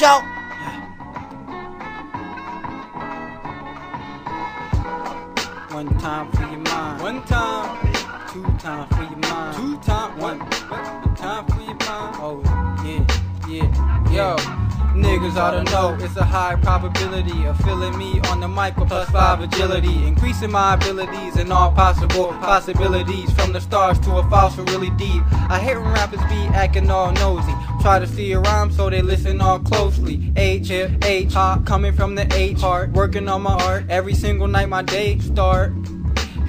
show. One time for your mind. One time, Two times for your mind. two time, one, one time for your mind. Oh, yeah, yeah, yo. Niggas ought to know it's a high probability of feeling me on the mic with plus five agility, increasing my abilities and all possible possibilities from the stars to a fossil really deep. I hate when rappers be acting all nosy, try to see a rhyme so they listen all closely. H hip H hop coming from the H heart, working on my art every single night my day start.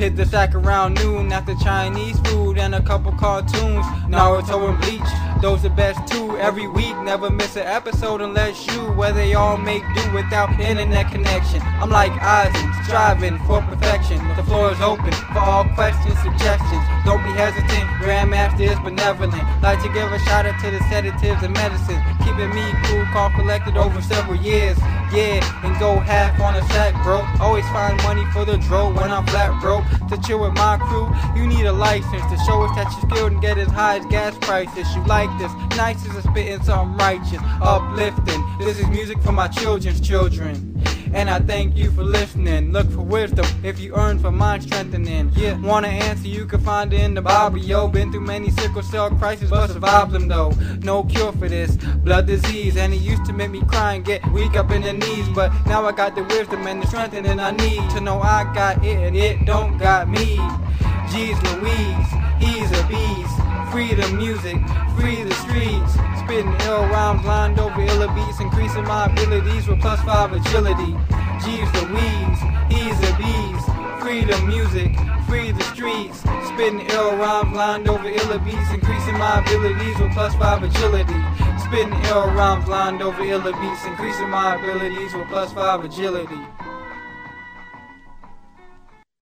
Hit the sack around noon after Chinese food and a couple cartoons. Naruto and Bleach, those the best two every week. Never miss an episode unless you, where they all make do without internet connection. I'm like Aizen, striving for perfection. The floor is open for all questions, suggestions. Don't be hesitant, Grandmaster is benevolent. Like to give a shout out to the sedatives and medicines. Keeping me cool, collected over several years. Yeah, and go half on a sack, bro. Always find money for the dro when I'm flat broke. To chill with my crew, you need a license to show us that you're skilled and get as high as gas prices. You like this, nice as a spitting something righteous, uplifting. This is music for my children's children. And I thank you for listening. Look for wisdom if you earn for mind strengthening. Yeah, want an answer, you can find it in the Bible. Yo, been through many sickle cell crises, but survived them though. No cure for this blood disease, and it used to make me cry and get weak up in the knees. But now I got the wisdom and the strength, strengthening I need to know I got it and it don't got me. Jeez Louise, he's a beast. Free the music, free the streets. Spitting ill rhymes, lined over illa beats, increasing my abilities with plus five agility. Jeeves Louise, he's a bees, Free the music, free the streets. Spitting ill rhymes, lined over illa beats, increasing my abilities with plus five agility. Spitting ill rhymes, lined over illa beats, increasing my abilities with plus five agility.